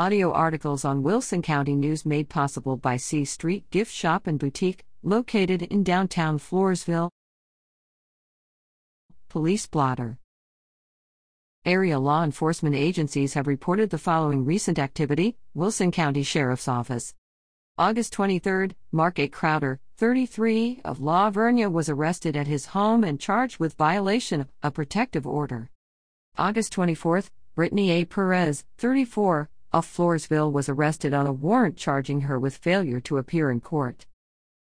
Audio articles on Wilson County News made possible by C Street Gift Shop and Boutique, located in downtown Floresville. Police blotter. Area law enforcement agencies have reported the following recent activity Wilson County Sheriff's Office. August 23, Mark A. Crowder, 33, of La Vernia was arrested at his home and charged with violation of a protective order. August 24, Brittany A. Perez, 34, of Floresville was arrested on a warrant charging her with failure to appear in court.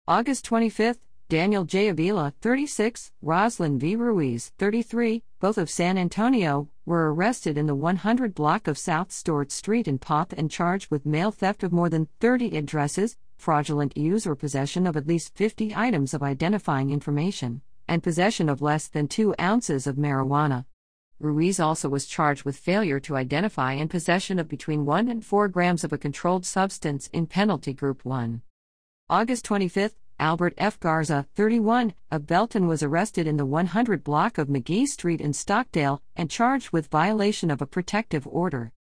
August 25, Daniel J. Avila, 36, Roslyn V. Ruiz, 33, both of San Antonio, were arrested in the 100 block of South Stewart Street in Poth and charged with mail theft of more than 30 addresses, fraudulent use or possession of at least 50 items of identifying information, and possession of less than 2 ounces of marijuana. Ruiz also was charged with failure to identify and possession of between 1 and 4 grams of a controlled substance in Penalty Group 1. August 25, Albert F. Garza, 31, of Belton was arrested in the 100 block of McGee Street in Stockdale and charged with violation of a protective order.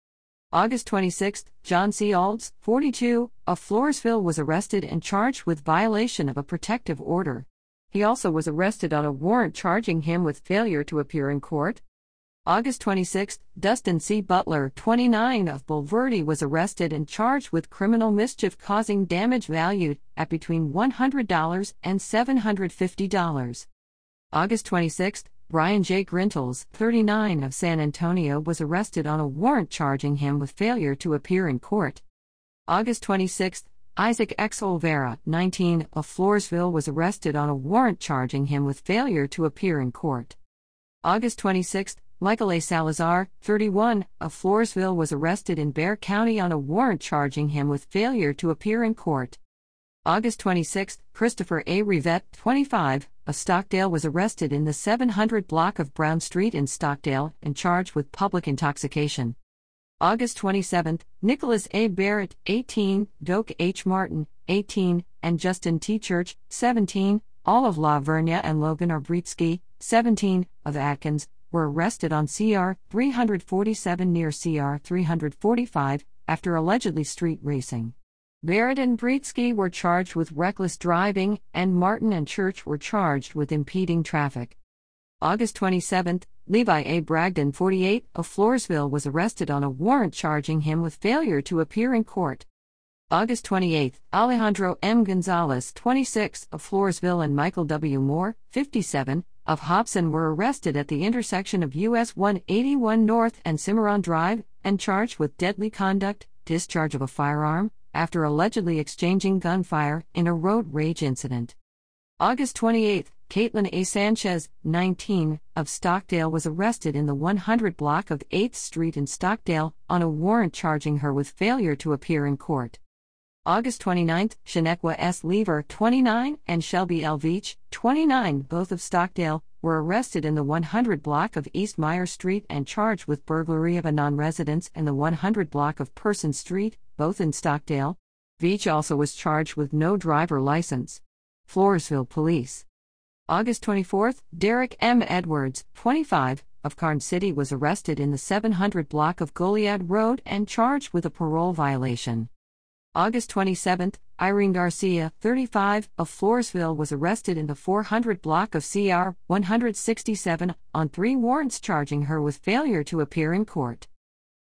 August 26, John C. Olds, 42, of Floresville was arrested and charged with violation of a protective order. He also was arrested on a warrant charging him with failure to appear in court. August 26, Dustin C. Butler, 29, of Bulverde was arrested and charged with criminal mischief causing damage valued at between $100 and $750. August 26, Brian J. Grintles, 39, of San Antonio was arrested on a warrant charging him with failure to appear in court. August 26, Isaac X. Olvera, 19, of Floresville was arrested on a warrant charging him with failure to appear in court. August 26, Michael A. Salazar, 31, of Floresville was arrested in Bexar County on a warrant charging him with failure to appear in court. August 26, Christopher A. Rivette, 25, of Stockdale was arrested in the 700 block of Brown Street in Stockdale and charged with public intoxication. August 27, Nicholas A. Barrett, 18, Doak H. Martin, 18, and Justin T. Church, 17, all of La Vernia and Logan Arbritsky, 17, of Adkins, were arrested on CR 347 near CR 345 after allegedly street racing. Barrett and Britsky were charged with reckless driving, and Martin and Church were charged with impeding traffic. August 27, Levi A. Bragdon, 48, of Floresville, was arrested on a warrant charging him with failure to appear in court. August 28, Alejandro M. Gonzalez, 26, of Floresville, and Michael W. Moore, 57, of Hobson were arrested at the intersection of US 181 North and Cimarron Drive and charged with deadly conduct, discharge of a firearm, after allegedly exchanging gunfire in a road rage incident. August 28, Caitlin A. Sanchez, 19, of Stockdale was arrested in the 100 block of 8th Street in Stockdale on a warrant charging her with failure to appear in court. August 29, Shanequa S. Lever, 29, and Shelby L. Veach, 29, both of Stockdale, were arrested in the 100 block of East Meyer Street and charged with burglary of a non residence in the 100 block of Person Street, both in Stockdale. Veach also was charged with no driver license. Floresville Police. August 24, Derek M. Edwards, 25, of Karnes City was arrested in the 700 block of Goliad Road and charged with a parole violation. August 27, Irene Garcia, 35, of Floresville was arrested in the 400 block of CR 167 on three warrants charging her with failure to appear in court.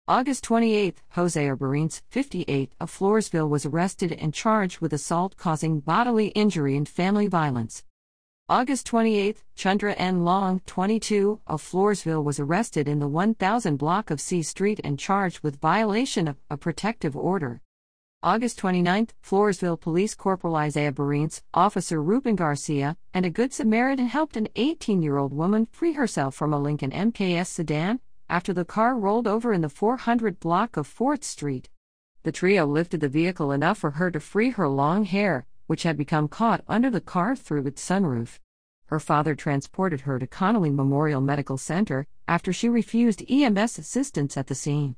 August 28, Jose Arbarines, 58, of Floresville was arrested and charged with assault causing bodily injury and family violence. August 28, Chandra N. Long, 22, of Floresville was arrested in the 1000 block of C Street and charged with violation of a protective order. August 29, Floresville Police Corporal Isaiah Barines, Officer Ruben Garcia, and a Good Samaritan helped an 18 year old woman free herself from a Lincoln MKS sedan after the car rolled over in the 400 block of 4th Street. The trio lifted the vehicle enough for her to free her long hair, which had become caught under the car through its sunroof. Her father transported her to Connally Memorial Medical Center after she refused EMS assistance at the scene.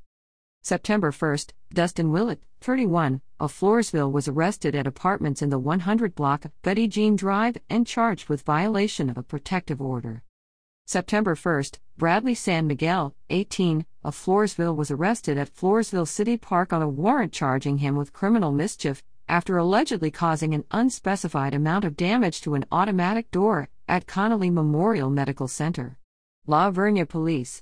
September 1, Dustin Willett, 31, of Floresville was arrested at apartments in the 100 block of Betty Jean Drive and charged with violation of a protective order. September 1, Bradley San Miguel, 18, of Floresville was arrested at Floresville City Park on a warrant charging him with criminal mischief after allegedly causing an unspecified amount of damage to an automatic door at Connally Memorial Medical Center. La Vernia Police.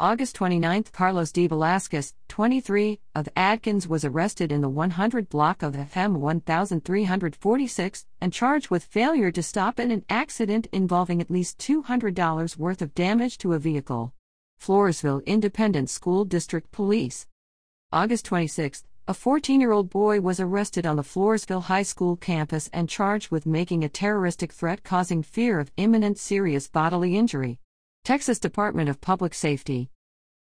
August 29, Carlos D. Velasquez, 23, of Adkins was arrested in the 100 block of FM 1346 and charged with failure to stop in an accident involving at least $200 worth of damage to a vehicle. Floresville Independent School District Police. August 26, a 14 year old boy was arrested on the Floresville High School campus and charged with making a terroristic threat causing fear of imminent serious bodily injury. Texas Department of Public Safety.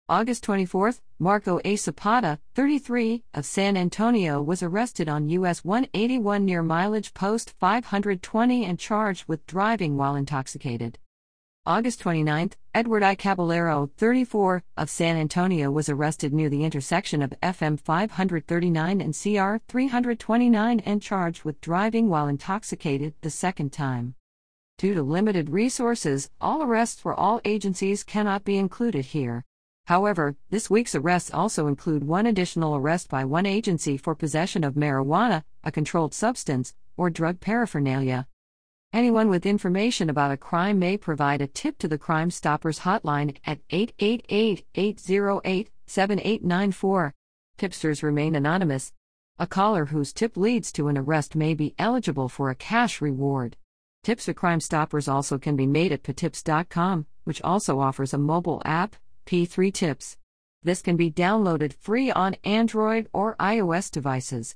August 24, Marco A. Zapata, 33, of San Antonio was arrested on US 181 near mileage post 520 and charged with driving while intoxicated. August 29, Edward I. Caballero, 34, of San Antonio was arrested near the intersection of FM 539 and CR 329 and charged with driving while intoxicated the second time. Due to limited resources, all arrests for all agencies cannot be included here. However, this week's arrests also include one additional arrest by one agency for possession of marijuana, a controlled substance, or drug paraphernalia. Anyone with information about a crime may provide a tip to the Crime Stoppers hotline at 888 808 7894. Tipsters remain anonymous. A caller whose tip leads to an arrest may be eligible for a cash reward. Tips for Crime Stoppers also can be made at p3tips.com, which also offers a mobile app, P3 Tips. This can be downloaded free on Android or iOS devices.